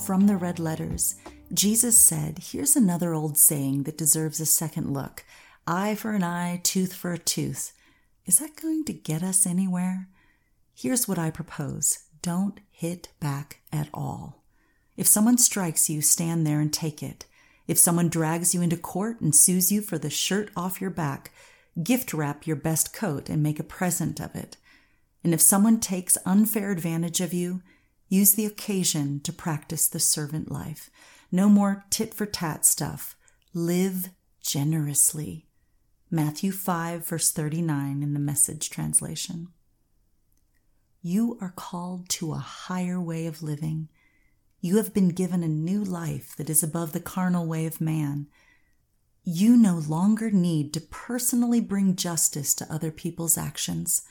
from the red letters, Jesus said, Here's another old saying that deserves a second look eye for an eye, tooth for a tooth. Is that going to get us anywhere? Here's what I propose don't hit back at all. If someone strikes you, stand there and take it. If someone drags you into court and sues you for the shirt off your back, gift wrap your best coat and make a present of it. And if someone takes unfair advantage of you, use the occasion to practice the servant life. No more tit for tat stuff. Live generously. Matthew 5, verse 39 in the message translation. You are called to a higher way of living. You have been given a new life that is above the carnal way of man. You no longer need to personally bring justice to other people's actions.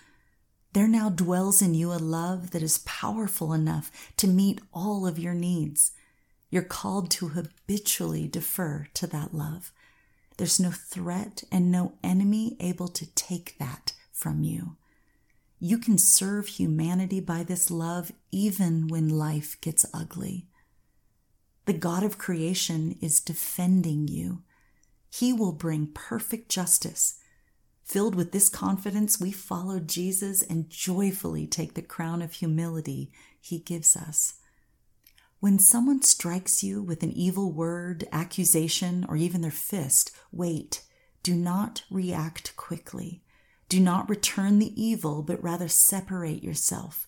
There now dwells in you a love that is powerful enough to meet all of your needs. You're called to habitually defer to that love. There's no threat and no enemy able to take that from you. You can serve humanity by this love even when life gets ugly. The God of creation is defending you. He will bring perfect justice. Filled with this confidence, we follow Jesus and joyfully take the crown of humility he gives us. When someone strikes you with an evil word, accusation, or even their fist, wait. Do not react quickly. Do not return the evil, but rather separate yourself.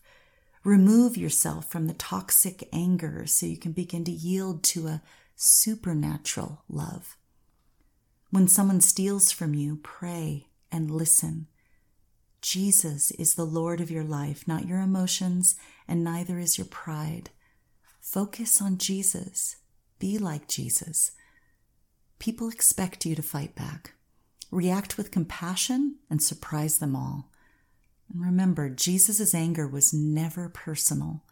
Remove yourself from the toxic anger so you can begin to yield to a supernatural love. When someone steals from you, pray and listen. Jesus is the Lord of your life, not your emotions, and neither is your pride. Focus on Jesus. Be like Jesus. People expect you to fight back react with compassion, and surprise them all. And remember, Jesus' anger was never personal.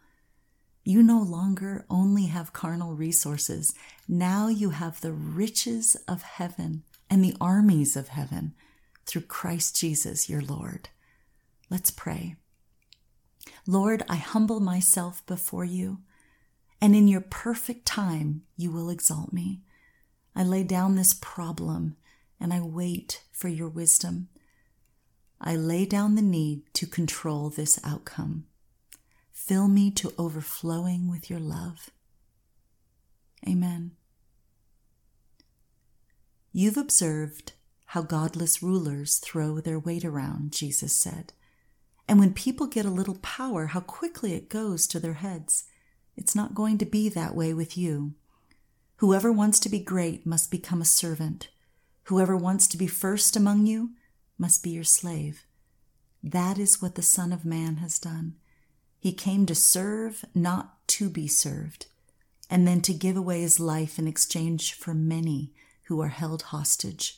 You no longer only have carnal resources. Now you have the riches of heaven and the armies of heaven through Christ Jesus, your Lord. Let's pray. Lord, I humble myself before you, and in your perfect time, you will exalt me. I lay down this problem and I wait for your wisdom. I lay down the need to control this outcome. Fill me to overflowing with your love. Amen. You've observed how godless rulers throw their weight around, Jesus said. And when people get a little power, how quickly it goes to their heads. It's not going to be that way with you. Whoever wants to be great must become a servant. Whoever wants to be first among you must be your slave. That is what the Son of Man has done. He came to serve, not to be served, and then to give away his life in exchange for many who are held hostage.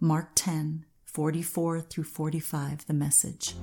Mark 10, 44 through 45, the message.